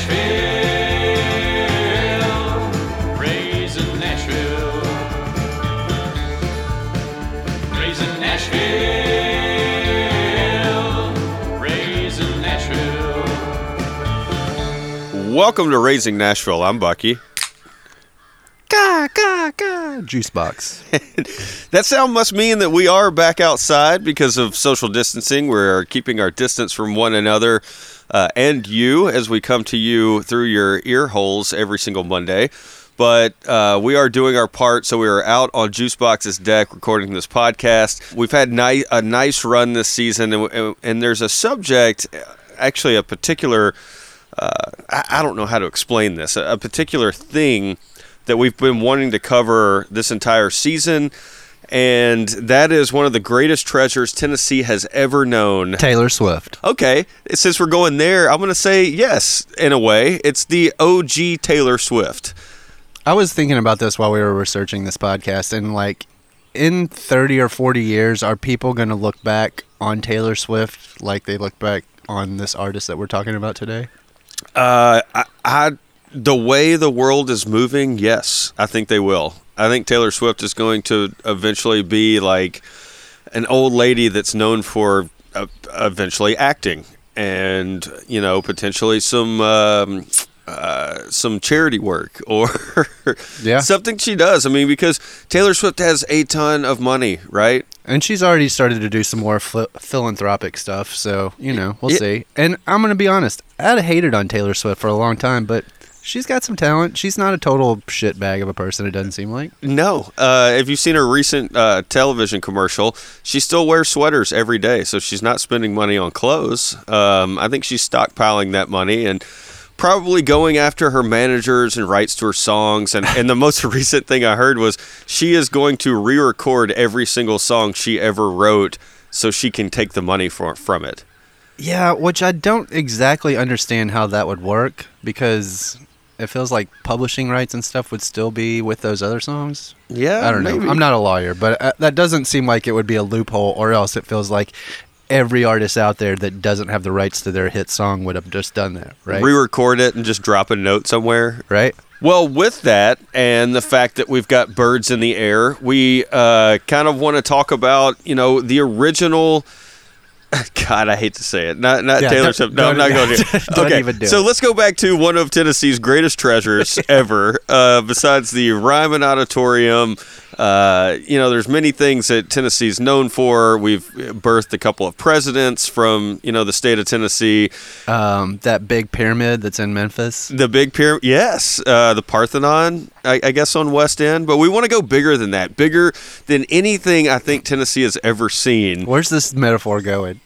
Nashville. Raising Nashville. Raising Nashville. Raising Nashville. Welcome to Raising Nashville. I'm Bucky. Gah, gah, gah. Juice box. That sound must mean that we are back outside because of social distancing. We're keeping our distance from one another uh, and you as we come to you through your ear holes every single Monday. But uh, we are doing our part, so we are out on Juicebox's deck recording this podcast. We've had ni- a nice run this season, and, and, there's a subject, actually a particular, uh, I, I don't know how to explain this, a, a particular thing that we've been wanting to cover this entire season. And that is one of the greatest treasures Tennessee has ever known. Taylor Swift. Okay, since we're going there, I'm going to say yes, in a way. It's the OG Taylor Swift. I was thinking about this while we were researching this podcast, and like in 30 or 40 years, are people going to look back on Taylor Swift like they look back on this artist that we're talking about today? Uh, I, I, the way the world is moving, yes, I think they will. I think Taylor Swift is going to eventually be like an old lady that's known for uh, eventually acting and you know potentially some um, uh, some charity work or Yeah. something she does. I mean, because Taylor Swift has a ton of money, right? And she's already started to do some more ph- philanthropic stuff, so you know we'll see. And I'm gonna be honest, I'd have hated on Taylor Swift for a long time, but she's got some talent. She's not a total shitbag of a person. It doesn't seem like. No. Uh, if you've seen her recent uh, television commercial, she still wears sweaters every day, so she's not spending money on clothes. Um, I think she's stockpiling that money and probably going after her managers and rights to her songs. And, and the most recent thing I heard was she is going to re record every single song she ever wrote so she can take the money for, from it. Yeah, which I don't exactly understand how that would work because it feels like publishing rights and stuff would still be with those other songs. Yeah. I don't know. I'm not a lawyer, but uh, that doesn't seem like it would be a loophole, or else it feels like every artist out there that doesn't have the rights to their hit song would have just done that, right? Re record it and just drop a note somewhere. right? Well, with that and the fact that we've got birds in the air, we uh, kind of want to talk about, you know, the original. God, I hate to say it. Not not Yeah, Taylor Swift. No, I'm not going to. don't okay, even do so it. let's go back to one of Tennessee's greatest treasures ever. Uh, besides the Ryman Auditorium, uh, you know, there's many things that Tennessee's known for. We've birthed a couple of presidents from you know the state of Tennessee. Um, that big pyramid that's in Memphis. The big pyramid, yes, uh, the Parthenon, I, I guess on West End. But we want to go bigger than that, bigger than anything I think Tennessee has ever seen. Where's this metaphor going?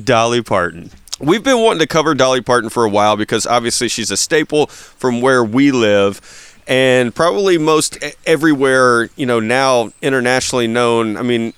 Dolly Parton. We've been wanting to cover Dolly Parton for a while because obviously she's a staple from where we live. And probably most everywhere, you know, now internationally known. I mean,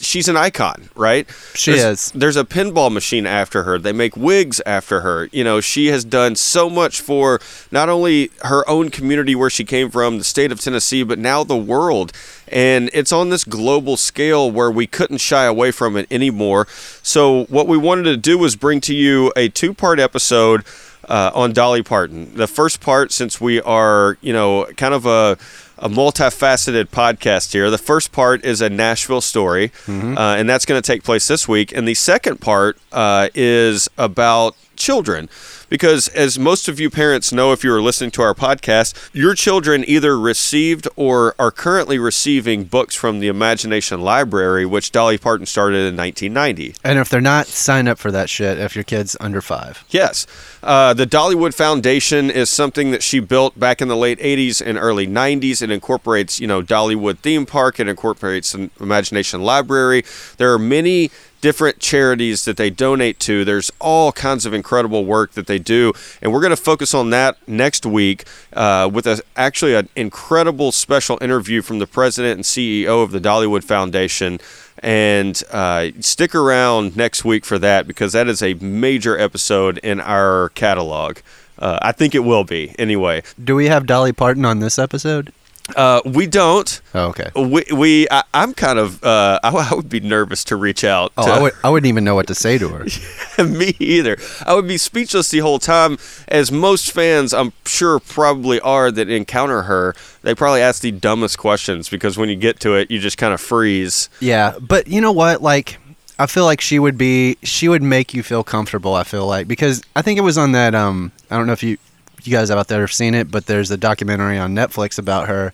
she's an icon, right? She There's- is. There's a pinball machine after her. They make wigs after her. You know, she has done so much for not only her own community where she came from, the state of Tennessee, but now the world. And it's on this global scale where we couldn't shy away from it anymore. So, what we wanted to do was bring to you a two part episode uh, on Dolly Parton. The first part, since we are, you know, kind of a a multifaceted podcast here. The first part is a Nashville story, uh, and that's going to take place this week. And the second part uh, is about children. Because, as most of you parents know, if you are listening to our podcast, your children either received or are currently receiving books from the Imagination Library, which Dolly Parton started in 1990. And if they're not, sign up for that shit if your kid's under five. Yes. Uh, the Dollywood Foundation is something that she built back in the late 80s and early 90s. It incorporates, you know, Dollywood theme park. It incorporates an Imagination Library. There are many different charities that they donate to. There's all kinds of incredible work that they do, and we're going to focus on that next week uh, with a, actually an incredible special interview from the president and CEO of the Dollywood Foundation. And uh, stick around next week for that because that is a major episode in our catalog. Uh, I think it will be anyway. Do we have Dolly Parton on this episode? Uh, we don't. Oh, okay. We, we I, I'm kind of uh, I, I would be nervous to reach out. Oh, to, I, would, I wouldn't even know what to say to her. Me either. I would be speechless the whole time, as most fans, I'm sure, probably are that encounter her. They probably ask the dumbest questions because when you get to it, you just kind of freeze. Yeah, but you know what? Like, I feel like she would be. She would make you feel comfortable. I feel like because I think it was on that. Um, I don't know if you you guys out there have seen it, but there's a documentary on Netflix about her,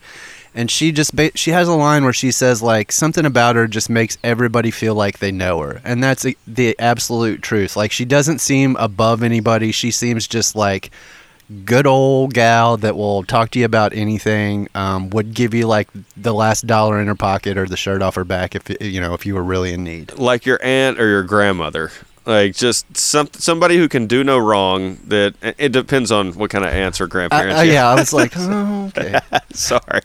and she just ba- she has a line where she says like something about her just makes everybody feel like they know her, and that's the- the absolute truth. Like she doesn't seem above anybody. She seems just like good old gal that will talk to you about anything. Um, would give you like the last dollar in her pocket or the shirt off her back if you know if you were really in need. Like your aunt or your grandmother. Like just some somebody who can do no wrong. That it depends on what kind of aunts or grandparents. I- you yeah, I was like, oh, okay. Sorry.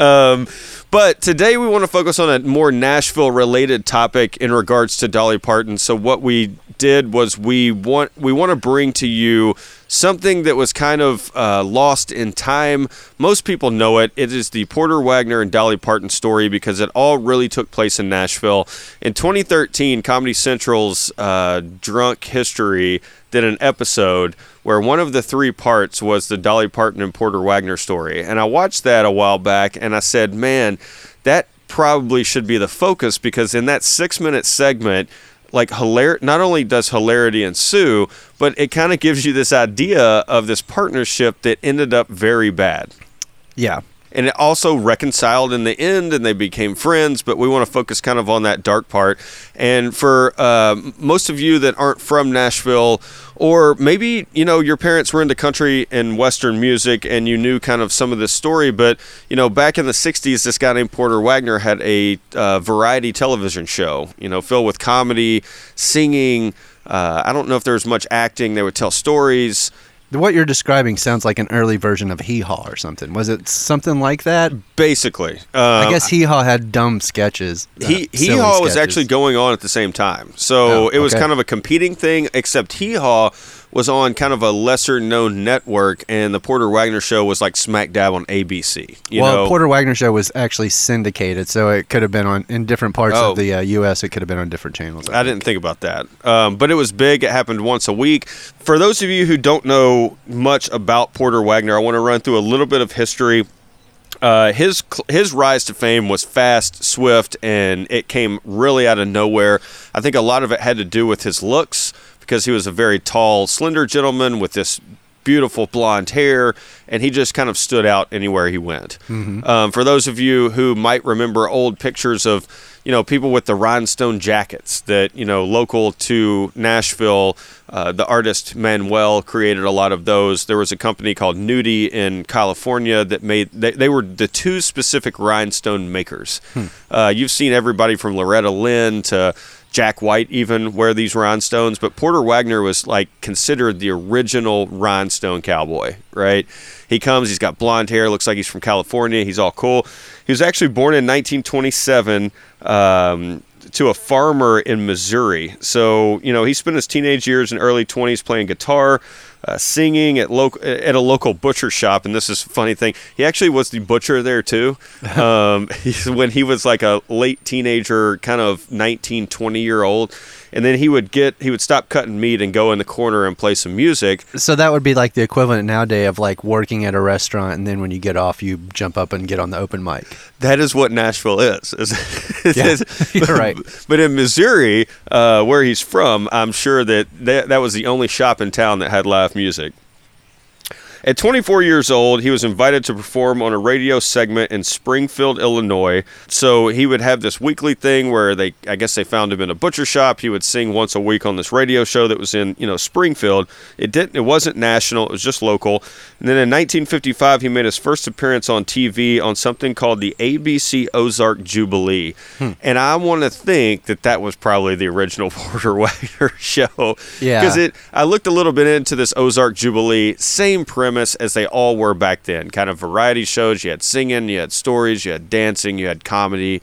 um, but today we want to focus on a more Nashville related topic in regards to Dolly Parton. So what we did was we want we want to bring to you something that was kind of uh, lost in time. Most people know it. It is the Porter Wagoner and Dolly Parton story because it all really took place in Nashville. In 2013, Comedy Central's uh, Drunk History did an episode where one of the three parts was the Dolly Parton and Porter Wagoner story. And I watched that a while back and I said, man, that probably should be the focus because in that six minute segment, like hilar- not only does hilarity ensue, but it kind of gives you this idea of this partnership that ended up very bad. Yeah. And it also reconciled in the end and they became friends, but we want to focus kind of on that dark part. And for uh, most of you that aren't from Nashville, or maybe, you know, your parents were into country and Western music and you knew kind of some of this story, but, you know, back in the 60s, this guy named Porter Wagoner had a uh, variety television show, you know, filled with comedy, singing. Uh, I don't know if there was much acting. They would tell stories. What you're describing sounds like an early version of Hee Haw or something. Was it something like that? Basically, I Um, guess Hee Haw had dumb sketches. uh, he Hee Haw was actually going on at the same time, so Oh, it was okay. kind of a competing thing. Except Hee Haw was on kind of a lesser known network, and the Porter Wagoner show was like smack dab on ABC. You well, know, Porter Wagoner show was actually syndicated, so it could have been on in different parts Oh. of the uh, U.S. It could have been on different channels. I didn't think about that. Um, but it was big. It happened once a week. For those of you who don't know much about Porter Wagoner, I want to run through a little bit of history. Uh, his his rise to fame was fast, swift, and it came really out of nowhere. I think a lot of it had to do with his looks because he was a very tall, slender gentleman with this beautiful blonde hair, and he just kind of stood out anywhere he went. Um, for those of you who might remember old pictures of, you know, people with the rhinestone jackets that you know local to Nashville, uh, the artist Manuel created a lot of those. There was a company called Nudie in California that made they, they were the two specific rhinestone makers. Uh, you've seen everybody from Loretta Lynn to Jack White even wear these rhinestones, but Porter Wagoner was like considered the original rhinestone cowboy, right? He comes, he's got blonde hair, looks like he's from California, he's all cool. He was actually born in 1927 um, to a farmer in Missouri. So, you know, he spent his teenage years and early 20s playing guitar, uh, singing at local at a local butcher shop. And this is a funny thing. He actually was the butcher there too. Um, when he was like a late teenager, kind of 19, 20 year old. And then he would get he would stop cutting meat and go in the corner and play some music. So that would be like the equivalent nowadays of like working at a restaurant, and then when you get off, you jump up and get on the open mic. That is what Nashville is. is- Yeah, you're right. But in Missouri, uh, where he's from, I'm sure that, that that was the only shop in town that had live music. At 24 years old, he was invited to perform on a radio segment in Springfield, Illinois. So he would have this weekly thing where they, I guess they found him in a butcher shop. He would sing once a week on this radio show that was in, you know, Springfield. It didn't, it wasn't national. It was just local. And then in 1955, he made his first appearance on TV on something called the ABC Ozark Jubilee. Hmm. And I want to think that that was probably the original Porter Wagoner show. Yeah. Because it, I looked a little bit into this Ozark Jubilee, same premise as they all were back then. Kind of variety shows. You had singing, you had stories, you had dancing, you had comedy.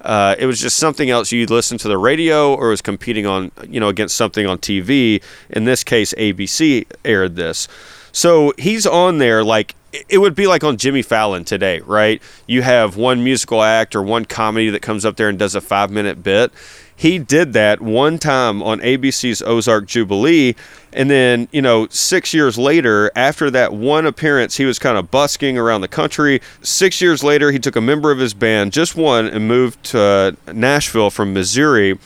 Uh, it was just something else you'd listen to the radio or was competing on, you know, against something on TV. In this case, ABC aired this. So he's on there like it would be like on Jimmy Fallon today, right? You have one musical act or one comedy that comes up there and does a five minute bit. He did that one time on ABC's Ozark Jubilee. And then, you know, six years later, after that one appearance, he was kind of busking around the country. Six years later, he took a member of his band, just one, and moved to Nashville from Missouri.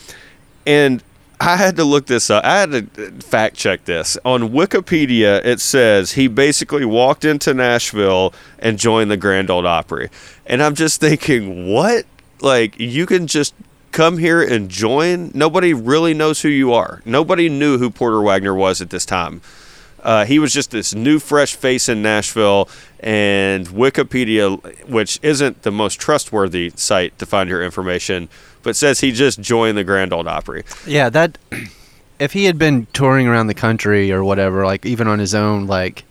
And I had to look this up. I had to fact check this. On Wikipedia, it says he basically walked into Nashville and joined the Grand Ole Opry. And I'm just thinking, what? Like, you can just come here and join? Nobody really knows who you are. Nobody knew who Porter Wagoner was at this time. Uh, he was just this new, fresh face in Nashville, and Wikipedia, which isn't the most trustworthy site to find your information, but says he just joined the Grand Ole Opry. Yeah, that if he had been touring around the country or whatever, like even on his own, like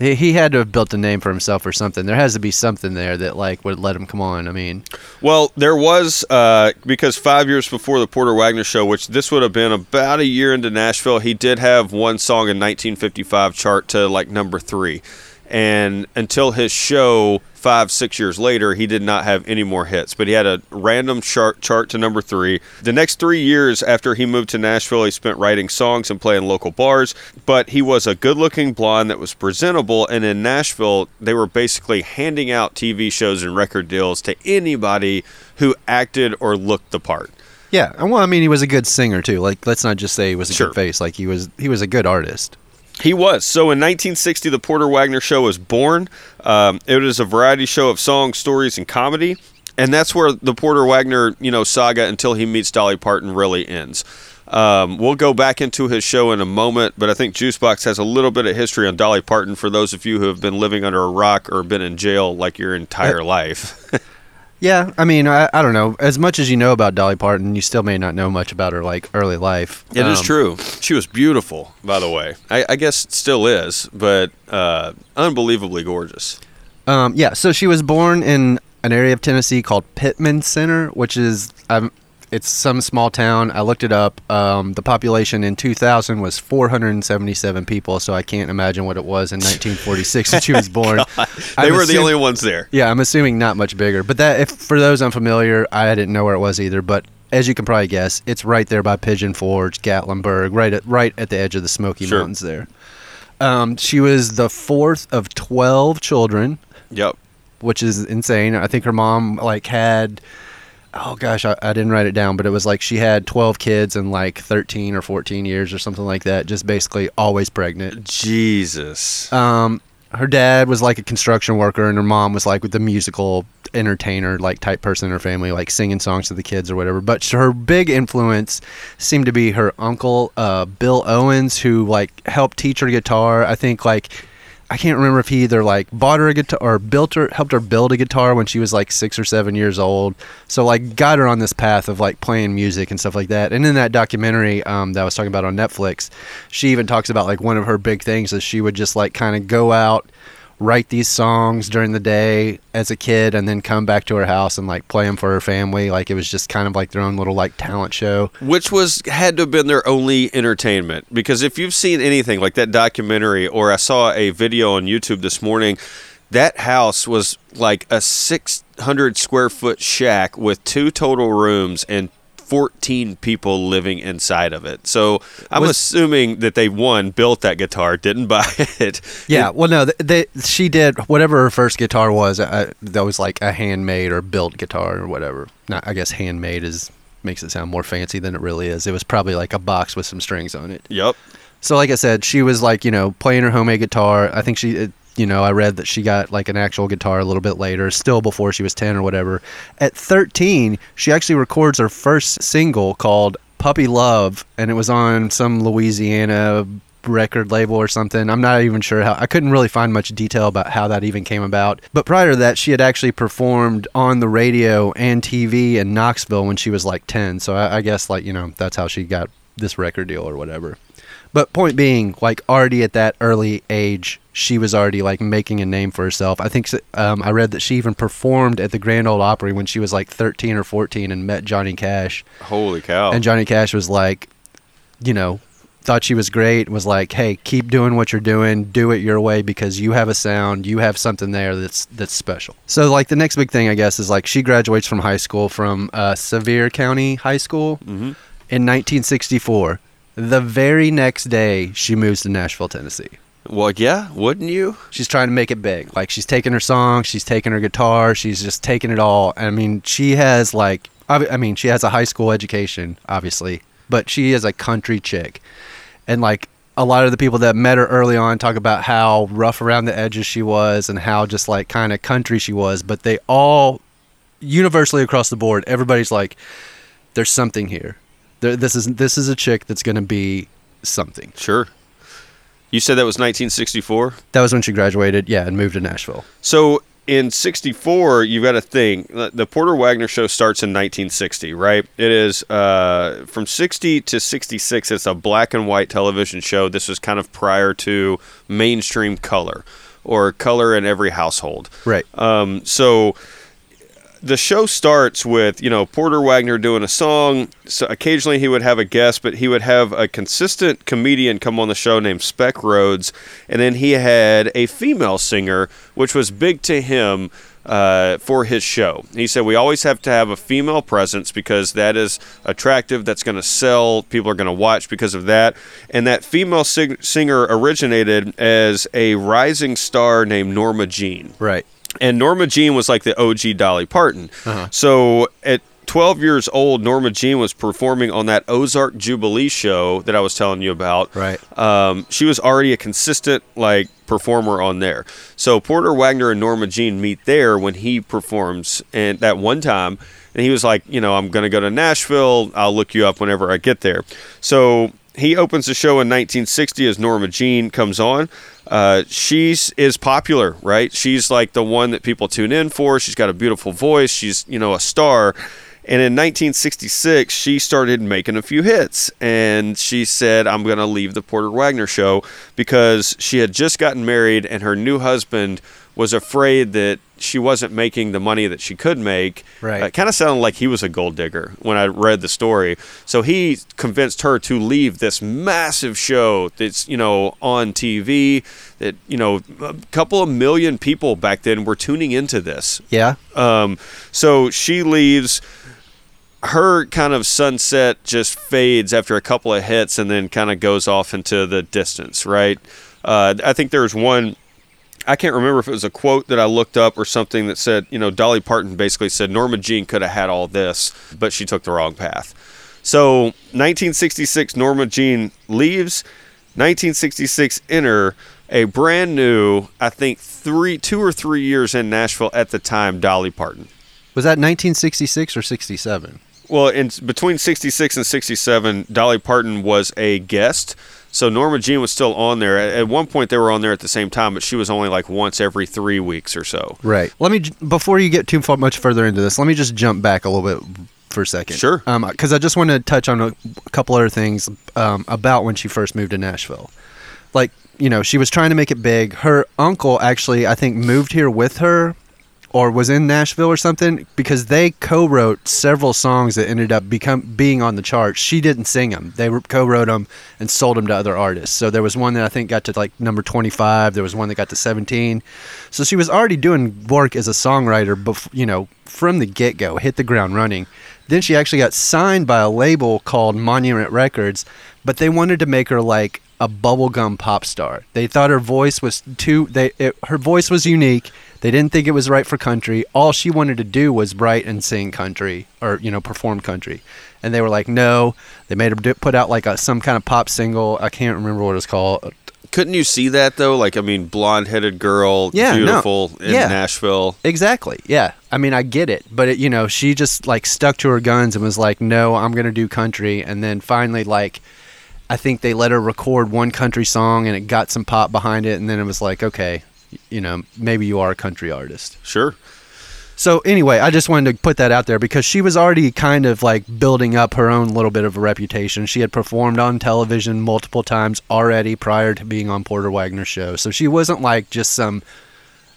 he, had to have built a name for himself or something. There has to be something there that like would let him come on. I mean, Well, there was uh, because five years before the Porter Wagoner show, which this would have been about a year into Nashville, he did have one song in 1955 chart to like number three, and until his show five six years later, he did not have any more hits. But he had a random chart chart to number three. The next three years after he moved to Nashville, he spent writing songs and playing local bars. But he was a good-looking blonde that was presentable, and in Nashville, they were basically handing out TV shows and record deals to anybody who acted or looked the part. yeah. Well, I mean, he was a good singer too. Like, let's not just say he was a Sure. good face. Like he was, he was a good artist. He was. So in 1960, the Porter Wagoner Show was born. Um, it was a variety show of songs, stories, and comedy. And that's where the Porter Wagoner, you know, saga until he meets Dolly Parton really ends. Um, we'll go back into his show in a moment, but I think Juicebox has a little bit of history on Dolly Parton for those of you who have been living under a rock or been in jail like your entire life. Yeah, I mean, I, I don't know. As much as you know about Dolly Parton, you still may not know much about her like early life. It is Um, true. She was beautiful, by the way. I, I guess still is, but uh, unbelievably gorgeous. Um, yeah, so she was born in an area of Tennessee called Pittman Center, which is um, it's some small town. I looked it up. Um, the population in 2000 was 477 people, so I can't imagine what it was in 1946 when she was born. They I'm were the only ones there. Yeah, I'm assuming not much bigger. But that, if for those unfamiliar, I didn't know where it was either. But as you can probably guess, it's right there by Pigeon Forge, Gatlinburg, right at right at the edge of the Smoky Sure. Mountains. There. Um, she was the fourth of 12 children Yep. which is insane. I think her mom like had oh gosh, I, I didn't write it down, but it was like she had 12 kids in like 13 or 14 years or something like that, just basically always pregnant. Jesus. Um her dad was like a construction worker and her mom was like with the musical entertainer like type person in her family like singing songs to the kids or whatever but her big influence seemed to be her uncle uh, bill owens who like helped teach her guitar i think like I can't remember if he either like bought her a guitar or built her, helped her build a guitar when she was like six or seven years old. So like got her on this path of like playing music and stuff like that. And in that documentary um, that I was talking about on Netflix, she even talks about like one of her big things is she would just like kind of go out, write these songs during the day as a kid, and then come back to her house and like play them for her family. Like it was just kind of like their own little like talent show. Which was had to have been their only entertainment because if you've seen anything like that documentary or I saw a video on YouTube this morning, that house was like a 600 square foot shack with two total rooms and 14 people living inside of it. So I'm Was- assuming that they one built that guitar, didn't buy it. Yeah, well, no, th they, she did whatever her first guitar was. Uh, that was like a handmade or built guitar or whatever. Not, I guess handmade is makes it sound more fancy than it really is. It was probably like a box with some strings on it. Yep. So, like I said, she was like you know playing her homemade guitar. I think she, it, you know, I read that she got like an actual guitar a little bit later, still before she was ten or whatever. At thirteen, she actually records her first single called "Puppy Love," and it was on some Louisiana record label or something. I'm not even sure how. I couldn't really find much detail about how that even came about. But prior to that, she had actually performed on the radio and TV in Knoxville when she was like 10. So I, I guess like you know that's how she got this record deal or whatever. But point being, like already at that early age, she was already like making a name for herself. I think um, I read that she even performed at the Grand Ole Opry when she was like 13 or 14 and met Johnny Cash. Holy cow. And Johnny Cash was like, you know, thought she was great. Was like, hey, keep doing what you're doing. Do it your way because you have a sound. You have something there that's that's special. So like the next big thing, I guess, is like she graduates from high school from uh, Sevier County High School Mhm. in 1964. The very next day, she moves to Nashville, Tennessee. Well, yeah, wouldn't you? She's trying to make it big. Like she's taking her song, she's taking her guitar, she's just taking it all. I mean, she has like, I I mean, she has a high school education, obviously, but she is a country chick, and like a lot of the people that met her early on talk about how rough around the edges she was and how just like kind of country she was. But they all, universally across the board, everybody's like, "There's something here. There, this is this is a chick that's gonna be something." Sure. You said that was 1964. That was when she graduated, yeah, and moved to Nashville. So in 64, you've got to think the Porter Wagoner show starts in 1960, right? It is uh, from 60 to 66. It's a black and white television show. This was kind of prior to mainstream color or color in every household. Right. Um, so the show starts with you know Porter Wagoner doing a song. So occasionally he would have a guest, but he would have a consistent comedian come on the show named Spec Rhodes, and then he had a female singer, which was big to him. Uh, for his show, he said we always have to have a female presence because that is attractive. That's going to sell. People are going to watch because of that. And that female sing- singer originated as a rising star named Norma Jean Right. and Norma Jean was like the OG Dolly Parton. So at 12 years old, Norma Jean was performing on that Ozark Jubilee show that I was telling you about. Right. Um, she was already a consistent like performer on there. So Porter Wagoner and Norma Jean meet there when he performs, and that one time. And he was like, you know, I'm going to go to Nashville. I'll look you up whenever I get there. So he opens the show in 1960 as Norma Jean comes on. Uh, she's is popular, right? She's like the one that people tune in for. She's got a beautiful voice. She's you know a star. And in 1966, she started making a few hits, and she said, "I'm going to leave the Porter Wagoner show because she had just gotten married, and her new husband was afraid that she wasn't making the money that she could make. Right. It kind of sounded like he was a gold digger when I read the story. So he convinced her to leave this massive show that's, you know, on TV that, you know, a couple of million people back then were tuning into this. Yeah. Um, so she leaves. Her kind of sunset just fades after a couple of hits and then kind of goes off into the distance, right? Uh, I think there's one. I can't remember if it was a quote that I looked up or something that said, you know, Dolly Parton basically said Norma Jean could have had all this, but she took the wrong path. So, 1966, Norma Jean leaves. 1966, enter a brand new, I think, three, two or three years in Nashville at the time, Dolly Parton. Was that 1966 or 67? Well, in between 66 and 67, Dolly Parton was a guest. So Norma Jean was still on there. At at one point, they were on there at the same time, but she was only like once every three weeks or so. Right. Let me before you get too much further into this. Let me just jump back a little bit for a second. Sure. Um, because I just want to touch on a, couple other things um, about when she first moved to Nashville. Like you know, she was trying to make it big. Her uncle actually, I think, moved here with her, or was in Nashville or something, because they co-wrote several songs that ended up become being on the charts. She didn't sing them; they co-wrote them and sold them to other artists. So there was one that I think got to like number twenty-five. There was one that got to seventeen. So she was already doing work as a songwriter, bef- you know, from the get-go, hit the ground running. Then she actually got signed by a label called Monument Records, but they wanted to make her like a bubblegum pop star. They thought her voice was too they it, her voice was unique. They didn't think it was right for country. All she wanted to do was write and sing country or you know perform country. And they were like, "No." They made her do, put out like a some kind of pop single. I can't remember what it was called. Couldn't you see that though? Like, I mean, blonde-headed girl, Yeah, no. beautiful in Yeah. Nashville. Exactly. Yeah. I mean, I get it, but it, you know, she just like stuck to her guns and was like, "No, I'm going to do country." And then finally like I think they let her record one country song and it got some pop behind it and then it was like, "Okay, you know, maybe you are a country artist." Sure. So anyway, I just wanted to put that out there because she was already kind of like building up her own little bit of a reputation. She had performed on television multiple times already prior to being on Porter Wagoner's show. So she wasn't like just some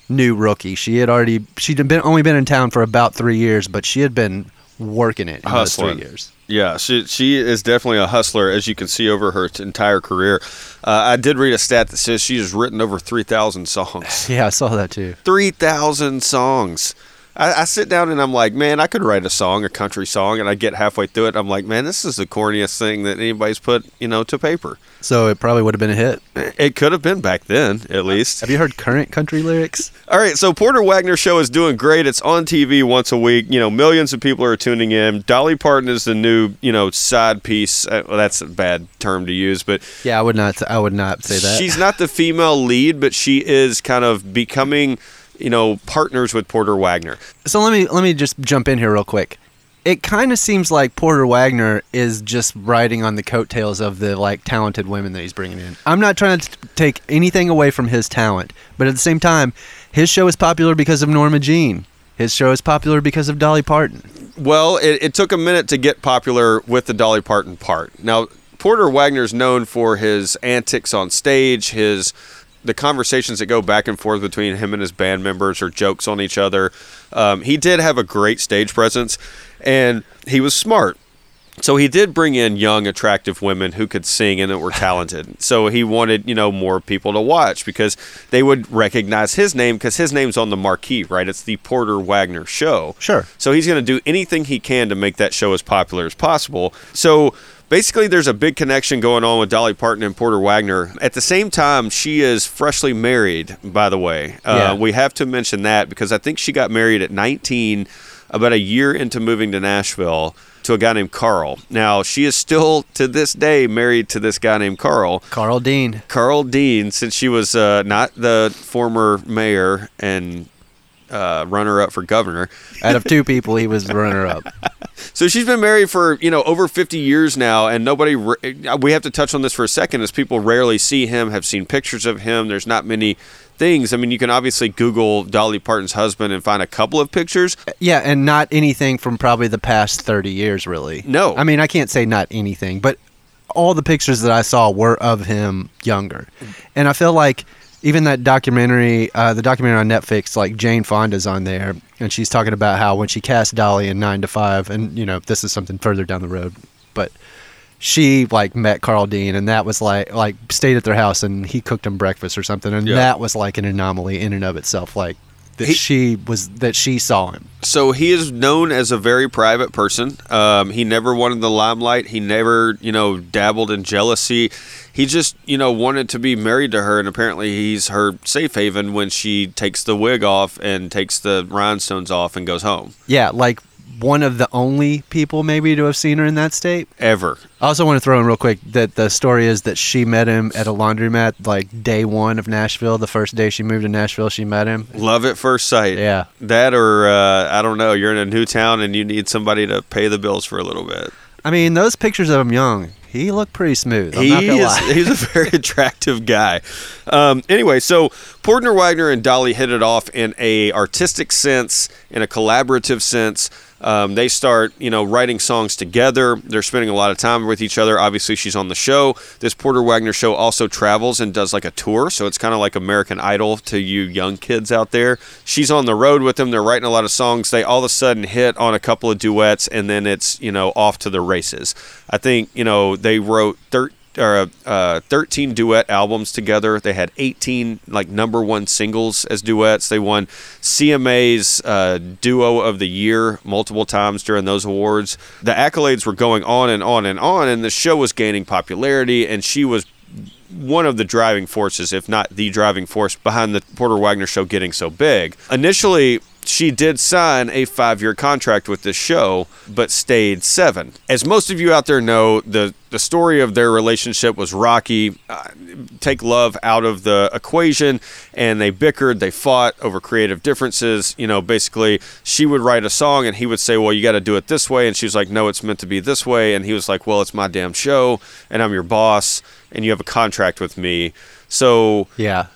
new rookie. She had already she'd been only been in town for about 3 years, but she had been working it in Hustling. those three years. Yeah, she she is definitely a hustler, as you can see over her t- entire career. Uh, I did read a stat that says she has written over three thousand songs. Yeah, I saw that too. Three thousand songs. I, I sit down and I'm like, man, I could write a song, a country song, and I get halfway through it. I'm like, man, this is the corniest thing that anybody's put, you know, to paper. So it probably would have been a hit. It could have been back then, at least. Have you heard current country lyrics? All right, so Porter Wagoner show is doing great. It's on TV once a week. You know, millions of people are tuning in. Dolly Parton is the new, you know, side piece. Uh, well, that's a bad term to use, but Yeah, I would not. I would not say that. she's not the female lead, but she is kind of becoming, you know, partners with Porter Wagoner. So let me let me just jump in here real quick. It kind of seems like Porter Wagoner is just riding on the coattails of the like talented women that he's bringing in. I'm not trying to t- take anything away from his talent, but at the same time, his show is popular because of Norma Jean. His show is popular because of Dolly Parton. Well, it, it took a minute to get popular with the Dolly Parton part. Now, Porter Wagoner's known for his antics on stage, his the conversations that go back and forth between him and his band members or jokes on each other. Um, he did have a great stage presence, and he was smart. So he did bring in young, attractive women who could sing and that were talented. so he wanted, you know, more people to watch because they would recognize his name because his name's on the marquee, right? It's the Porter Wagoner Show. Sure. So he's going to do anything he can to make that show as popular as possible. So basically, there's a big connection going on with Dolly Parton and Porter Wagoner. At the same time, she is freshly married, by the way. Uh, Yeah. We have to mention that because I think she got married at 19, about a year into moving to Nashville. To a guy named Carl. Now, she is still to this day married to this guy named Carl. Carl Dean. Carl Dean, since she was uh, not the former mayor and uh, runner up for governor, Out of two people, he was the runner-up. so she's been married for you know over 50 years now, and nobody. We have to touch on this for a second, as people rarely see him, have seen pictures of him. There's not many things. I mean, you can obviously Google Dolly Parton's husband and find a couple of pictures. Yeah, and not anything from probably the past 30 years, really. No. I mean, I can't say not anything, but all the pictures that I saw were of him younger. And I feel like even that documentary, uh, the documentary on Netflix, like Jane Fonda's on there, and she's talking about how when she cast Dolly in 9 to 5, and, you know, this is something further down the road, but she like met Carl Dean and that was like like stayed at their house and he cooked them breakfast or something and Yeah. that was like an anomaly in and of itself like that He- she was that she saw him So he is known as a very private person. Um, he never wanted the limelight. He never, you know, dabbled in jealousy. He just, you know, wanted to be married to her, and apparently he's her safe haven when she takes the wig off and takes the rhinestones off and goes home. Yeah, like one of the only people maybe to have seen her in that state. Ever. I also want to throw in real quick that the story is that she met him at a laundromat like day one of Nashville. The first day she moved to Nashville, she met him. Love at first sight. Yeah. That or, uh, I don't know, you're in a new town and you need somebody to pay the bills for a little bit. I mean, those pictures of him young, he looked pretty smooth. I'm he not is, lie. he's a very attractive guy. Um, anyway, so Porter Wagoner and Dolly hit it off in a artistic sense, in a collaborative sense. Um, they start, you know, writing songs together. They're spending a lot of time with each other. Obviously, she's on the show. This Porter Wagoner show also travels and does like a tour, so it's kind of like American Idol to you young kids out there. She's on the road with them. They're writing a lot of songs. They all of a sudden hit on a couple of duets, and then it's you know off to the races. I think you know they wrote 13 or uh, 13 duet albums together. They had 18 like number one singles as duets. They won CMA's uh, Duo of the Year multiple times during those awards. The accolades were going on and on and on, and the show was gaining popularity, and she was one of the driving forces, if not the driving force, behind the Porter Wagoner show getting so big. Initially, she did sign a five year contract with the show, but stayed seven. As most of you out there know, the, the story of their relationship was rocky. Uh, take love out of the equation, and they bickered, they fought over creative differences. You know, basically, she would write a song, and he would say, Well, you got to do it this way. And she's like, No, it's meant to be this way. And he was like, Well, it's my damn show, and I'm your boss, and you have a contract with me. So yeah.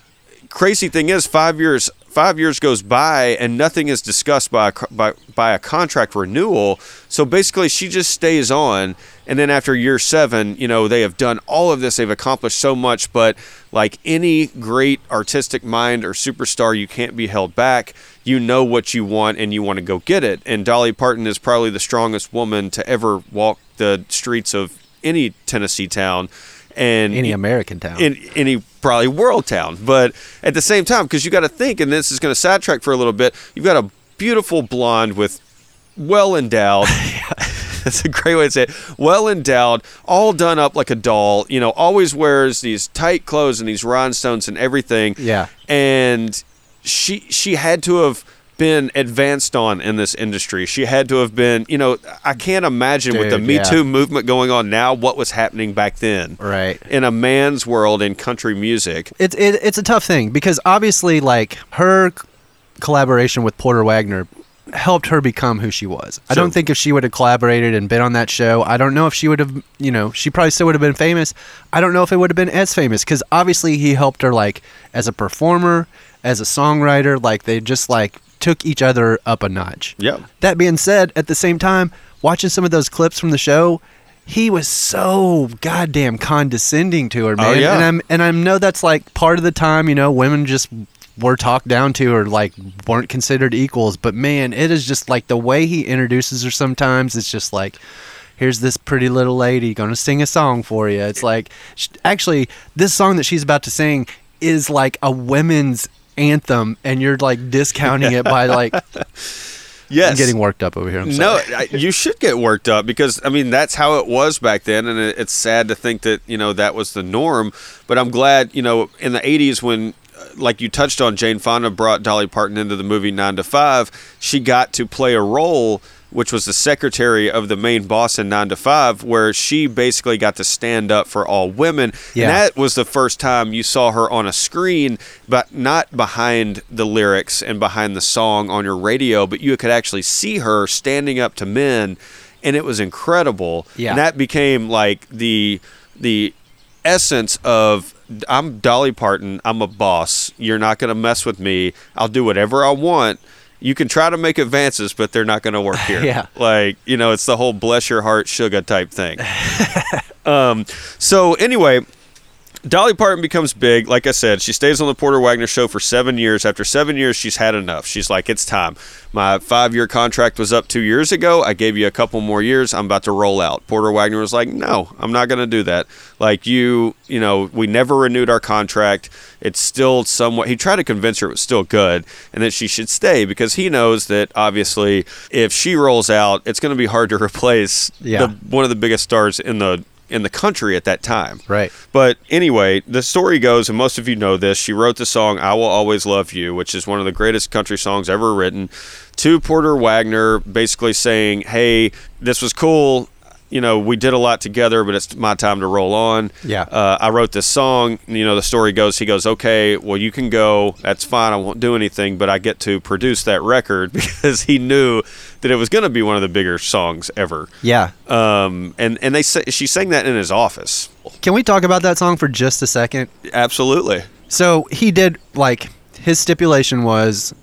crazy thing is five years five years goes by and nothing is discussed by a, by by a contract renewal. So basically, she just stays on, and then after year seven, you know, they have done all of this. They've accomplished so much, but like any great artistic mind or superstar, you can't be held back. You know what you want, and you want to go get it. And Dolly Parton is probably the strongest woman to ever walk the streets of any Tennessee town. And Any American town. in any probably world town. But at the same time, because you got to think, and this is going to sidetrack for a little bit, you've got a beautiful blonde with well endowed. That's a great way to say it. Well endowed, all done up like a doll. You know, always wears these tight clothes and these rhinestones and everything. Yeah. And she she had to have been advanced on in this industry. She had to have been, you know, I can't imagine with the Me yeah. Too movement going on now what was happening back then right. in a man's world in country music. It's it, it's a tough thing because obviously, like her collaboration with Porter Wagoner helped her become who she was. I don't think if she would have collaborated and been on that show, I don't know if she would have, you know, she probably still would have been famous. I don't know if it would have been as famous because obviously he helped her like as a performer, as a songwriter. Like they just like took each other up a notch. Yep. That being said, at the same time, watching some of those clips from the show, he was so goddamn condescending to her, oh, man. Oh, yeah. And I'm and I know that's like part of the time, you know, women just were talked down to or like weren't considered equals. But man, it is just like the way he introduces her sometimes. It's just like. Here's this pretty little lady gonna sing a song for you. It's like, actually, this song that she's about to sing is like a women's anthem, and you're like discounting it by like Yes. I'm getting worked up over here. I'm no, you should get worked up because I mean that's how it was back then, and it's sad to think that you know that was the norm. But I'm glad you know in the '80s when, uh, like you touched on, Jane Fonda brought Dolly Parton into the movie Nine to Five. She got to play a role which was the secretary of the main boss in Nine to Five, where she basically got to stand up for all women. Yeah. And that was the first time you saw her on a screen, but not behind the lyrics and behind the song on your radio, but you could actually see her standing up to men, and it was incredible. Yeah. And that became like the the essence of I'm Dolly Parton, I'm a boss. You're not going to mess with me. I'll do whatever I want. You can try to make advances, but they're not going to work here. Yeah. Like, you know, it's the whole bless your heart sugar type thing. um, so anyway, Dolly Parton becomes big. Like I said, she stays on the Porter Wagoner show for seven years. After seven years, she's had enough. She's like, it's time. My five year contract was up two years ago. I gave you a couple more years. I'm about to roll out. Porter Wagoner was like, no, I'm not going to do that. Like, you, you know, we never renewed our contract. It's still somewhat, he tried to convince her it was still good and that she should stay because he knows that obviously if she rolls out, it's going to be hard to replace Yeah. the, one of the biggest stars in the in the country at that time. Right. But anyway, the story goes, and most of you know this. She wrote the song "I Will Always Love You," which is one of the greatest country songs ever written, to Porter Wagoner, basically saying, "Hey, this was cool. You know, we did a lot together, but it's my time to roll on. Yeah. Uh, I wrote this song. You know, the story goes, he goes, okay, well, you can go. That's fine. I won't do anything, but I get to produce that record because he knew that it was going to be one of the bigger songs ever. Yeah. Um, and and they sa- she sang that in his office. Can we talk about that song for just a second? Absolutely. So he did like his stipulation was,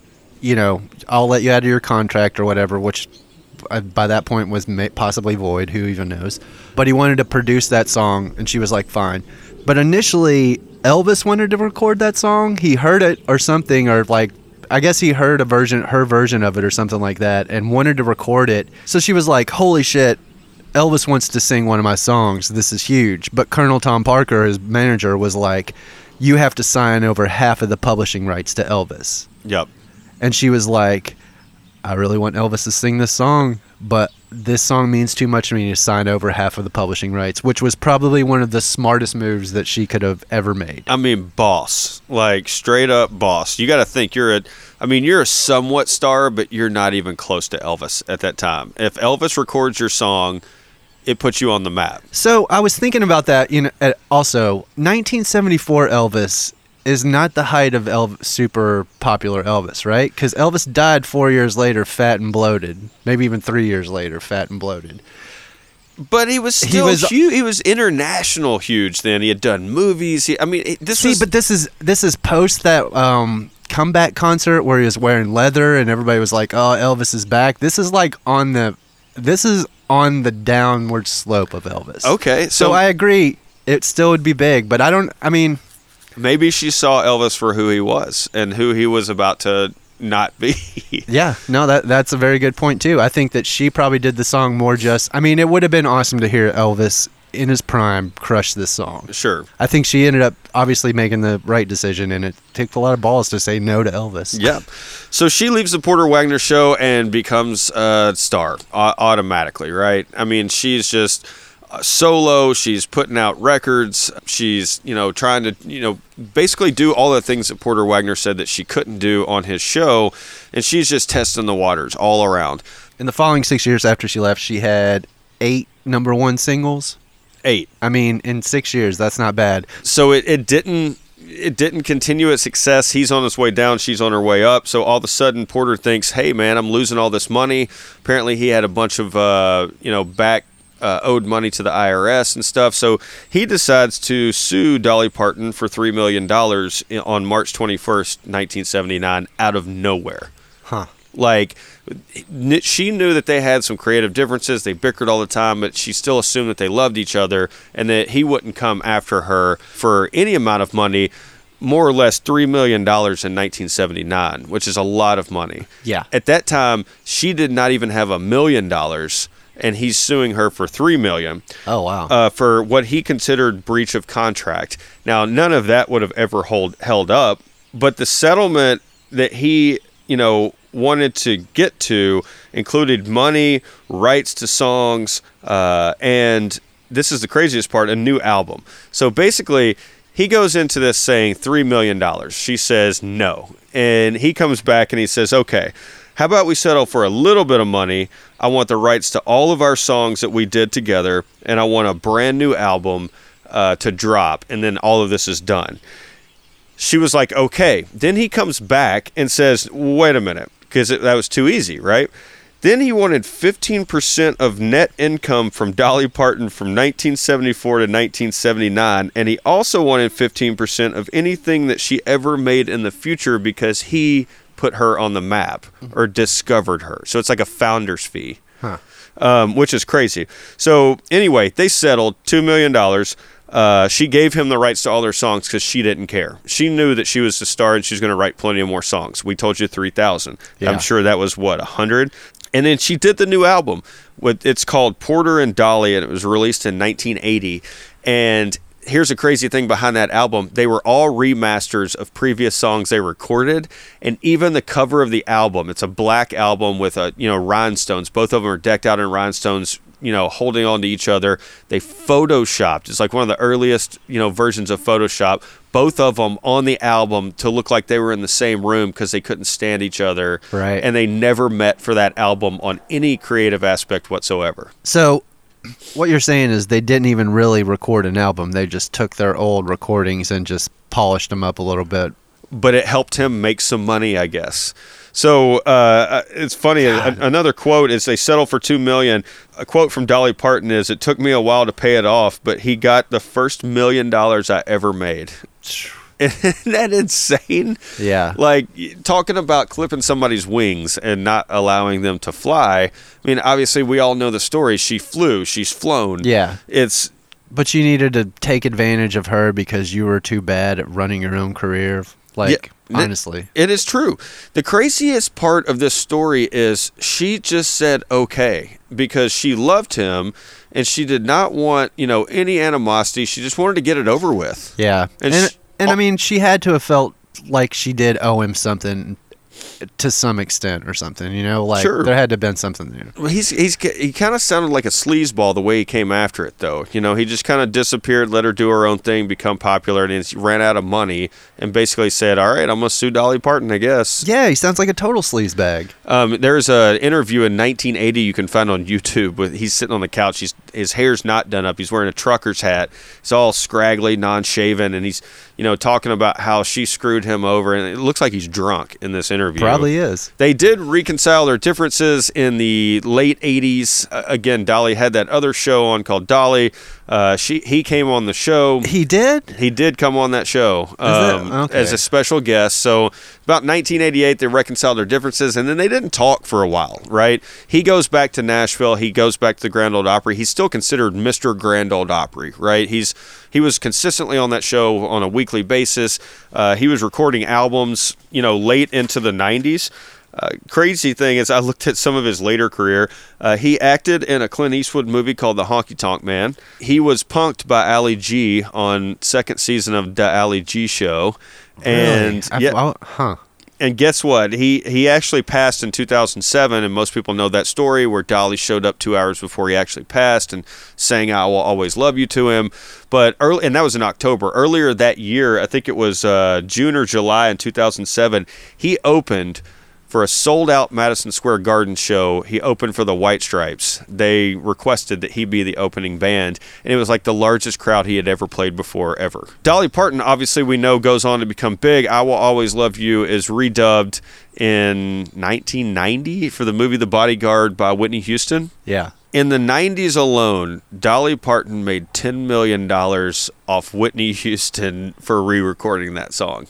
you know, I'll let you out of your contract or whatever, which uh, by that point was may- possibly void. Who even knows? But he wanted to produce that song, and she was like, fine. But initially, Elvis wanted to record that song. He heard it or something, or like. I guess he heard a version, her version of it, or something like that, and wanted to record it. So she was like, "Holy shit, Elvis wants to sing one of my songs. This is huge. But Colonel Tom Parker, his manager, was like, You have to sign over half of the publishing rights to Elvis. Yep. And she was like, I really want Elvis to sing this song, but this song means too much to me to sign over half of the publishing rights, which was probably one of the smartest moves that she could have ever made. I mean, boss, like straight up boss. You got to think you're a. I mean, you're a somewhat star, but you're not even close to Elvis at that time. If Elvis records your song, it puts you on the map. So I was thinking about that. You know, also 1974 Elvis is not the height of Elv- super popular Elvis, right? Because Elvis died four years later, fat and bloated. Maybe even three years later, fat and bloated. But he was He still was- huge. He was international huge then. He had done movies. He, I mean, this See, was but this is this is post that um, comeback concert where he was wearing leather and everybody was like, "Oh, Elvis is back." This is like on the this is on the downward slope of Elvis. Okay, So so, I agree it still would be big, but I don't I mean, maybe she saw Elvis for who he was and who he was about to not be. yeah, no that that's a very good point too. I think that she probably did the song more just I mean, it would have been awesome to hear Elvis in his prime crush this song. sure. I think she ended up obviously making the right decision and it took a lot of balls to say no to Elvis. Yeah. So she leaves the Porter Wagoner show and becomes a star au- automatically, right? I mean, she's just solo. She's putting out records. She's, you know, trying to, you know, basically do all the things that Porter Wagoner said that she couldn't do on his show. And she's just testing the waters all around. In the following 6 years after she left, she had 8 number 1 singles. Eight. I mean, in 6 years, that's not bad. so it, it didn't it didn't continue its success. He's on his way down, she's on her way up. So all of a sudden Porter thinks, "Hey man, I'm losing all this money." Apparently he had a bunch of uh, you know, back uh, owed money to the IRS and stuff. So he decides to sue Dolly Parton for 3 million dollars on March 21st, 1979 out of nowhere Huh. like she knew that they had some creative differences they bickered all the time but she still assumed that they loved each other and that he wouldn't come after her for any amount of money more or less $3 million in 1979 which is a lot of money Yeah. at that time she did not even have a million dollars and he's suing her for 3 million Oh, wow. uh, for what he considered breach of contract. Now, none of that would have ever hold, held up, but the settlement that he, you know, wanted to get to included money, rights to songs, uh, and this is the craziest part a new album. So basically, he goes into this saying $3 million. She says no. And he comes back and he says, okay, how about we settle for a little bit of money? I want the rights to all of our songs that we did together, and I want a brand new album uh, to drop, and then all of this is done. She was like, okay. Then he comes back and says, wait a minute, because that was too easy, right? Then he wanted 15% of net income from Dolly Parton from 1974 to 1979, and he also wanted 15% of anything that she ever made in the future because he put her on the map or discovered her. So it's like a founder's fee um, which is crazy. So anyway, they settled two million dollars. Uh, she gave him the rights to all their songs because she didn't care. She knew that she was the star and she was going to write plenty of more songs. We told you three thousand. Yeah. I'm sure that was what a hundred. And then she did the new album. With it's called Porter and Dolly, and it was released in 1980. And here's a crazy thing behind that album. They were all remasters of previous songs they recorded and even the cover of the album it's a black album with a you know rhinestones. Both of them are decked out in rhinestones you know holding on to each other. They photoshopped. It's like one of the earliest you know versions of photoshop. Both of them on the album to look like they were in the same room because they couldn't stand each other Right. and they never met for that album on any creative aspect whatsoever. So, what you're saying is they didn't even really record an album. They just took their old recordings and just polished them up a little bit. but it helped him make some money, I guess. So uh, it's funny. A- another quote is they settled for two million. A quote from Dolly Parton is, "It took me a while to pay it off, but he got the first million dollars I ever made." Isn't that insane? Yeah. Like talking about clipping somebody's wings and not allowing them to fly. I mean, obviously, we all know the story. She flew. She's flown. Yeah. It's But you needed to take advantage of her because you were too bad at running your own career. Like, Yeah, honestly. It is true. The craziest part of this story is she just said okay because she loved him and she did not want, you know, any animosity. She just wanted to get it over with. Yeah. And And, sh- and, I oh. mean, she had to have felt like she did owe him something to some extent or something, you know? Like, Sure. there had to have been something there. Well, he's he's he kind of sounded like a sleazeball the way he came after it, though. You know, he just kind of disappeared, let her do her own thing, become popular, and he ran out of money, and basically said, "All right, I'm gonna sue Dolly Parton, I guess." Yeah, he sounds like a total sleaze bag. Um, there's an interview in 1980 you can find on YouTube with he's sitting on the couch. He's his hair's not done up. He's wearing a trucker's hat. It's all scraggly, non-shaven, and he's you know, talking about how she screwed him over, and it looks like he's drunk in this interview. Probably is. They did reconcile their differences in the late '80s. Uh, again, Dolly had that other show on called Dolly. Uh, she he came on the show. He did. He did come on that show um, Okay. as a special guest. So about 1988, they reconciled their differences, and then they didn't talk for a while. Right? He goes back to Nashville. He goes back to the Grand Ole Opry. He's still considered Mr. Grand Ole Opry. Right? He's he was consistently on that show on a weekly basis. Uh, he was recording albums, you know, late into the 90s. Uh, crazy thing is, I looked at some of his later career. Uh, he acted in a Clint Eastwood movie called The Honky Tonk Man. He was punked by Ali G on second season of the Ali G Show, and Really? I- yeah, I- huh. And guess what? He he actually passed in 2007, and most people know that story where Dolly showed up two hours before he actually passed and sang "I Will Always Love You" to him. But early, and that was in October. Earlier that year, I think it was uh, June or July in 2007, he opened for a sold out Madison Square Garden show. He opened for the White Stripes. They requested that he be the opening band, and it was like the largest crowd he had ever played before, ever. Dolly Parton, obviously, we know goes on to become big. I Will Always Love You is redubbed in 1990 for the movie The Bodyguard by Whitney Houston. Yeah. In the 90s alone, Dolly Parton made $10 million off Whitney Houston for re recording that song.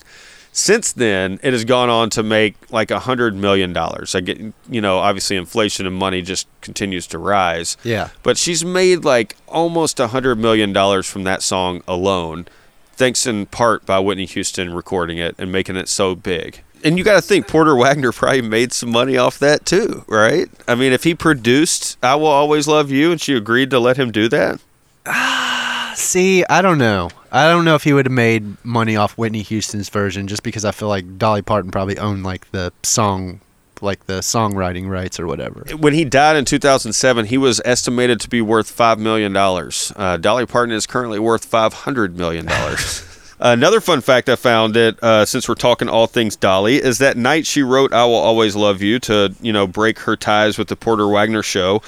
Since then, it has gone on to make like a $100 million. I get, you know, obviously inflation and money just continues to rise. Yeah. But she's made like almost a $100 million from that song alone, thanks in part by Whitney Houston recording it and making it so big. And you got to think Porter Wagoner probably made some money off that too, right? I mean, if he produced I Will Always Love You and she agreed to let him do that, See, I don't know. I don't know if he would have made money off Whitney Houston's version just because I feel like Dolly Parton probably owned like the song like the songwriting rights or whatever. when he died in 2007, he was estimated to be worth $5 million. Uh, Dolly Parton is currently worth $500 million. Another fun fact I found that uh, since we're talking all things Dolly is that night she wrote "I Will Always Love You" to you know break her ties with the Porter Wagoner show.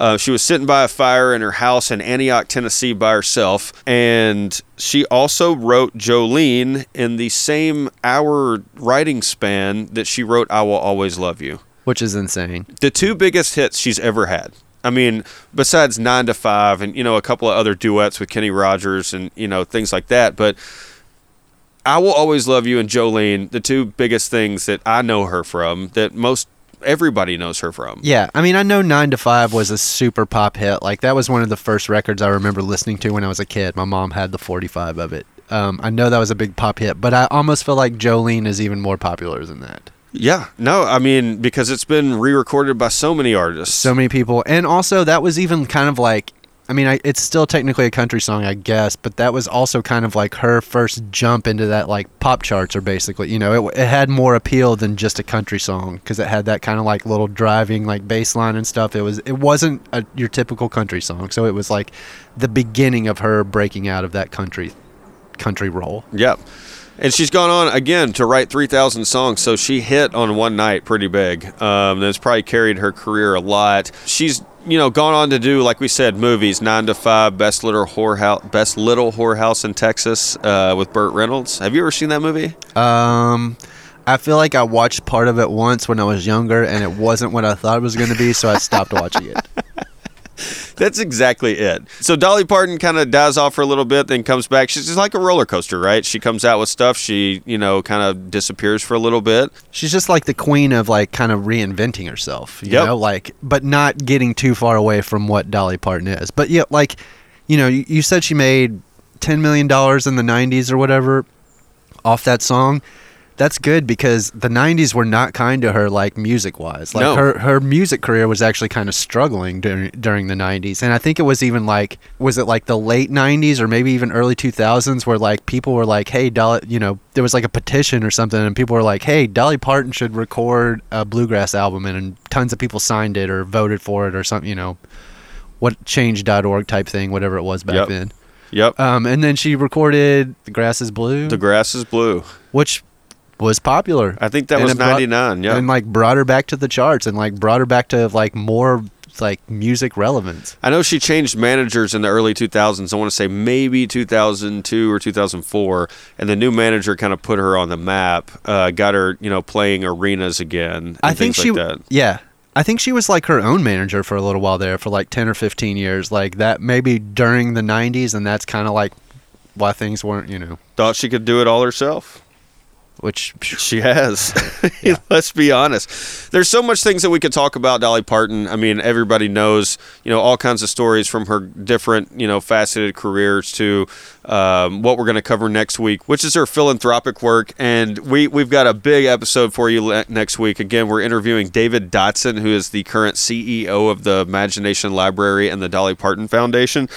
Uh, she was sitting by a fire in her house in Antioch, Tennessee, by herself, and she also wrote Jolene in the same hour writing span that she wrote "I Will Always Love You." Which is insane. the two biggest hits she's ever had. I mean, besides Nine to Five and you know a couple of other duets with Kenny Rogers and you know things like that, but I will always love you and Jolene, the two biggest things that I know her from, that most everybody knows her from. Yeah, I mean, I know 9 to 5 was a super pop hit. Like that was one of the first records I remember listening to when I was a kid. My mom had the 45 of it. Um, I know that was a big pop hit, but I almost feel like Jolene is even more popular than that. Yeah, no, I mean because it's been re-recorded by so many artists. So many people, and also that was even kind of like, I mean, I, it's still technically a country song, I guess, but that was also kind of like her first jump into that like pop charts, or basically, you know, it, it had more appeal than just a country song because it had that kind of like little driving like bass line and stuff. It was, it wasn't a, your typical country song, so it was like the beginning of her breaking out of that country, country role. Yep. And she's gone on again to write 3,000 songs, so she hit on one night pretty big. Um, that's probably carried her career a lot. She's, you know, gone on to do, like we said, movies, Nine to Five, Best Little Whorehouse, Best Little Whorehouse in Texas uh, with Burt Reynolds. Have you ever seen that movie? Um, I feel like I watched part of it once when I was younger, and it wasn't what I thought it was going to be, so I stopped watching it. That's exactly it. So Dolly Parton kind of dies off for a little bit, then comes back. She's just like a roller coaster, right? She comes out with stuff, she, you know, kind of disappears for a little bit. She's just like the queen of like kind of reinventing herself, you Yep. know, like but not getting too far away from what Dolly Parton is. But yeah, like you know, you, you said she made ten million dollars in the '90s or whatever off that song. That's good because the '90s were not kind to her, like music wise. Like No. her her music career was actually kind of struggling during during the '90s, and I think it was even like was it like the late '90s or maybe even early 2000s where like people were like, hey, Dolly, you know, there was like a petition or something, and people were like, hey, Dolly Parton should record a bluegrass album, and, and tons of people signed it or voted for it or something, you know, what change.org type thing, whatever it was back Yep. then. Yep. Um, and then she recorded "The Grass Is Blue," the grass is blue. which was popular. I think that And was 99. Yeah. and like brought her back to the charts and like brought her back to like more like music relevance. I know she changed managers in the early 2000s. I want to say maybe 2002 or 2004, and the new manager kind of put her on the map, uh, got her, you know, playing arenas again. And I think she, like that. yeah, I think she was like her own manager for a little while there, for like ten or fifteen years, like that. Maybe during the '90s, and that's kind of like why things weren't, you know, Thought she could do it all herself. Which She has. Yeah. Let's be honest. There's so much things that we could talk about Dolly Parton. I mean, everybody knows, you know, all kinds of stories from her different, you know, faceted careers to um, what we're going to cover next week, which is her philanthropic work. And we we've got a big episode for you le- next week. Again, we're interviewing David Dotson, who is the current CEO of the Imagination Library and the Dolly Parton Foundation.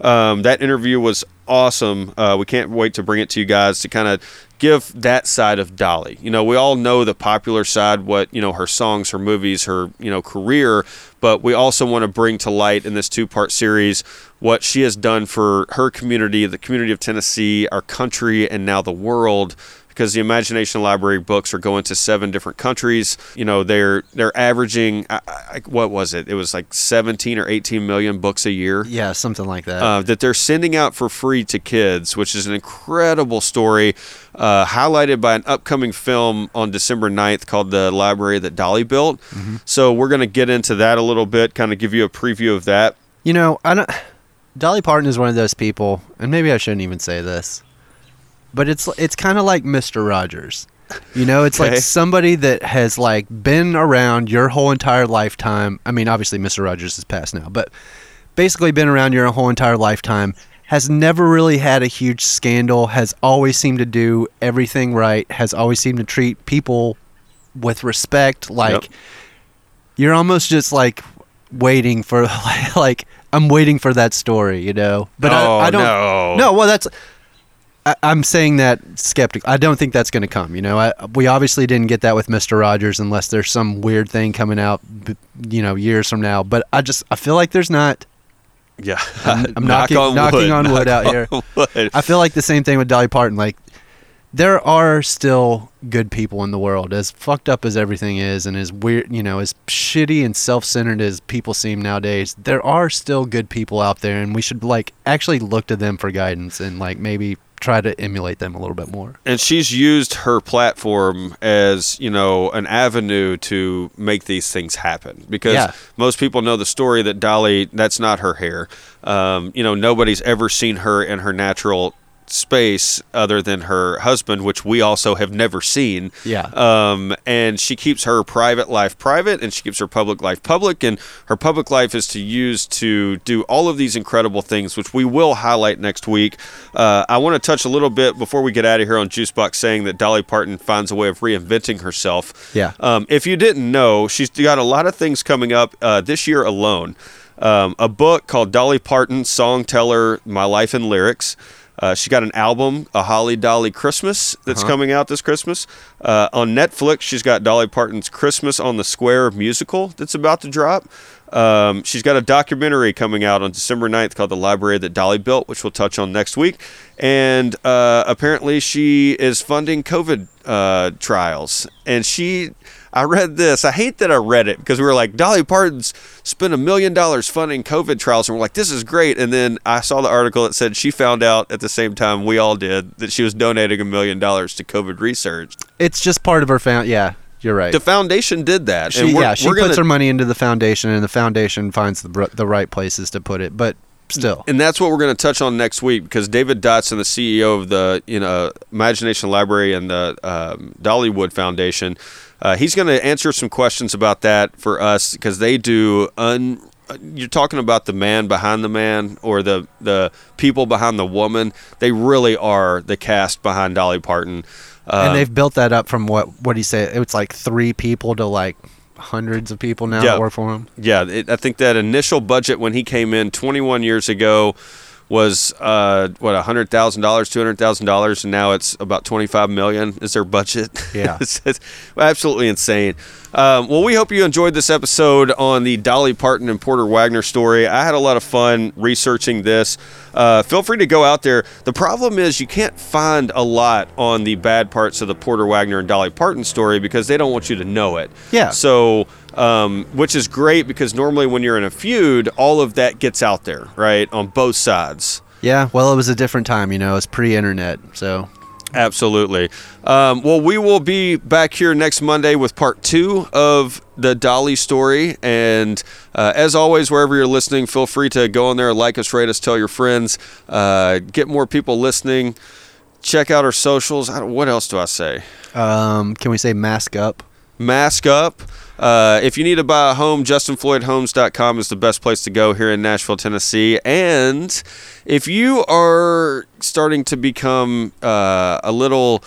Um, that interview was awesome. Uh, we can't wait to bring it to you guys to kind of give that side of Dolly. You know, we all know the popular side, what, you know, her songs, her movies, her, you know, career, but we also want to bring to light in this two part series what she has done for her community, the community of Tennessee, our country, and now the world. Because the Imagination Library books are going to seven different countries. You know, they're they're averaging I, I, what was it? It was like 17 or 18 million books a year yeah, something like that. uh, that they're sending out for free to kids, which is an incredible story, uh, highlighted by an upcoming film on December 9th called The Library That Dolly Built. So we're going to get into that a little bit, kind of give you a preview of that. You know, I don't. Dolly Parton is one of those people, and maybe I shouldn't even say this, but it's it's kind of like Mister Rogers. You know, it's Okay. like somebody that has like been around your whole entire lifetime. I mean, obviously Mister Rogers is past now, but basically been around your whole entire lifetime. Has never really had a huge scandal. Has always seemed to do everything right. Has always seemed to treat people with respect. Like Yep. you're almost just like waiting for like I'm waiting for that story, you know. But Oh, I, I oh, don't. no. No, well, that's. I, I'm saying that skeptical. I don't think that's going to come. You know, I, we obviously didn't get that with Mister Rogers, unless there's some weird thing coming out, you know, years from now. But I just I feel like there's not. Yeah. I'm, I'm Knock knocking knocking on wood knock out here. wood. I feel like the same thing with Dolly Parton. Like, there are still good people in the world, as fucked up as everything is, and as weird, you know, as shitty and self-centered as people seem nowadays. There are still good people out there, and we should like actually look to them for guidance and like maybe try to emulate them a little bit more. and she's used her platform as you know an avenue to make these things happen because Yeah. most people know the story that dolly that's not her hair um, you know nobody's ever seen her in her natural space other than her husband which we also have never seen. Yeah. um, and she keeps her private life private and she keeps her public life public and her public life is to use to do all of these incredible things which we will highlight next week. Uh, i want to touch a little bit before we get out of here on juicebox saying that dolly parton finds a way of reinventing herself. Yeah. um, if you didn't know she's got a lot of things coming up uh, this year alone. Um, a book called dolly parton song teller my life in lyrics uh, she got an album, A Holly Dolly Christmas, that's coming out this Christmas. Uh, on Netflix, she's got Dolly Parton's Christmas on the Square musical that's about to drop. Um, she's got a documentary coming out on December 9th called The Library That Dolly Built, which we'll touch on next week. And uh, apparently, she is funding COVID uh, trials. And she, I read this. I hate that I read it because we were like, Dolly Parton's spent a million dollars funding COVID trials. And we're like, this is great. And then I saw the article that said she found out at the same time we all did that she was donating a million dollars to COVID research. It's just part of her found. Yeah, you're right. The foundation did that. She, and yeah, she puts gonna, her money into the foundation, and the foundation finds the the right places to put it. But still, and that's what we're going to touch on next week because David Dotson, the CEO of the you know Imagination Library and the um, Dollywood Foundation, uh, he's going to answer some questions about that for us because they do un. You're talking about the man behind the man or the the people behind the woman. They really are the cast behind Dolly Parton. Uh, and they've built that up from what what do you say? It's like three people to like hundreds of people now Yeah. that work for him. Yeah, it, I think that initial budget when he came in 21 years ago was uh, what hundred thousand dollars, two hundred thousand dollars, and now it's about 25 million is their budget. Yeah. it's, it's absolutely insane. Um, well, we hope you enjoyed this episode on the Dolly Parton and Porter Wagoner story. I had a lot of fun researching this. Uh, feel free to go out there. The problem is you can't find a lot on the bad parts of the Porter Wagoner and Dolly Parton story because they don't want you to know it. Yeah. So, um, which is great because normally when you're in a feud, all of that gets out there, right, on both sides. Yeah, well, it was a different time, you know. It's pre-internet, so Absolutely. Um, well, we will be back here next Monday with part two of the Dolly story. And uh, as always, wherever you're listening, feel free to go on there, like us, rate us, tell your friends, uh, get more people listening. Check out our socials. I don't, what else do I say? um, can we say mask up? Mask up. Uh, if you need to buy a home, justinfloydhomes.com is the best place to go here in Nashville, Tennessee. And if you are starting to become uh, a little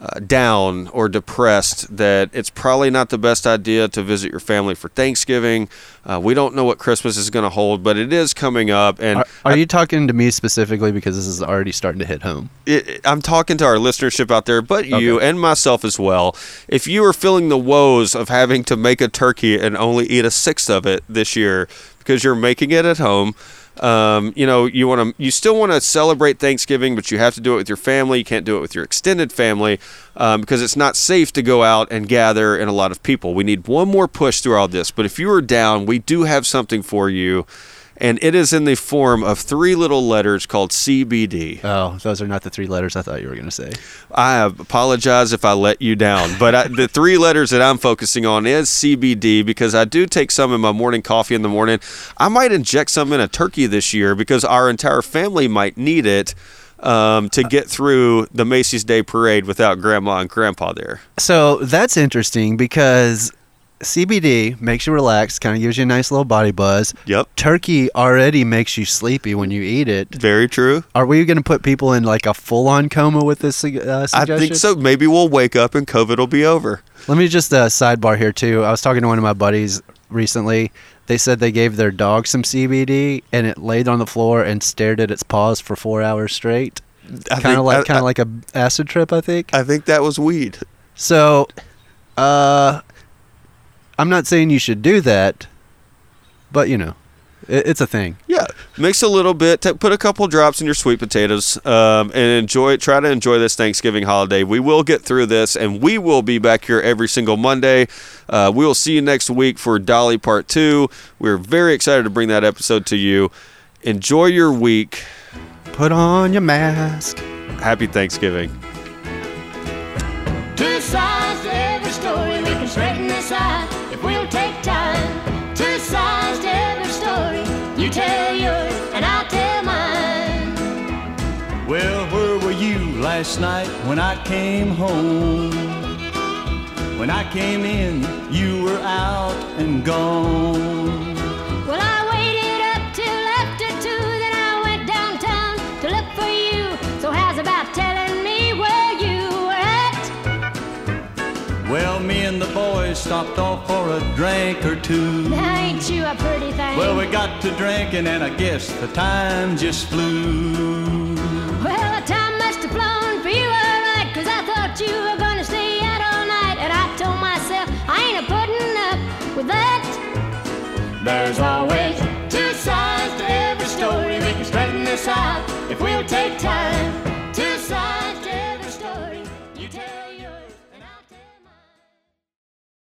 uh, down or depressed, that it's probably not the best idea to visit your family for Thanksgiving. Uh, we don't know what Christmas is going to hold, but it is coming up. And Are, are you talking to me specifically because this is already starting to hit home? it, I'm talking to our listenership out there, but you Okay. and myself as well. If you are feeling the woes of having to make a turkey and only eat a sixth of it this year because you're making it at home, um, you know you want to, you still want to celebrate Thanksgiving, but you have to do it with your family. You can't do it with your extended family um, because it's not safe to go out and gather in a lot of people. We need one more push through all this. But if you are down, we do have something for you. And it is in the form of three little letters called CBD. Oh, those are not the three letters I thought you were going to say. I apologize if I let you down, but I, the three letters that I'm focusing on is CBD because I do take some in my morning coffee in the morning. I might inject some in a turkey this year because our entire family might need it um, to get through the Macy's Day Parade without Grandma and Grandpa there. So that's interesting because CBD makes you relax, kind of gives you a nice little body buzz. Yep, Turkey already makes you sleepy when you eat it. very true. Are we going to put people in like a full-on coma with this uh, I think so. Maybe we'll wake up and COVID will be over. Let me just uh, sidebar here too. I was talking to one of my buddies recently. They said they gave their dog some CBD and it laid on the floor and stared at its paws for four hours straight. Kind of like kind of like a acid trip, I think. I think that was weed. So, uh, I'm not saying you should do that, but you know, it, it's a thing. Yeah, mix a little bit. T- put a couple drops in your sweet potatoes, um, and enjoy. Try to enjoy this Thanksgiving holiday. We will get through this, and we will be back here every single Monday. Uh, we will see you next week for Dolly Part Two. We're very excited to bring that episode to you. Enjoy your week. Put on your mask. Happy Thanksgiving. Two sides to every story, we can straighten this out tell yours and I'll tell mine. Well, where were you last night when I came home? When I came in, you were out and gone. Well, me and the boys stopped off for a drink or two. Now, ain't you a pretty thing? Well, we got to drinking, and I guess the time just flew. Well, the time must have flown for you, alright, cause I thought you were gonna stay out all night. And I told myself, I ain't a putting up with that. There's always two sides to every story. We can straighten this out if we'll take time.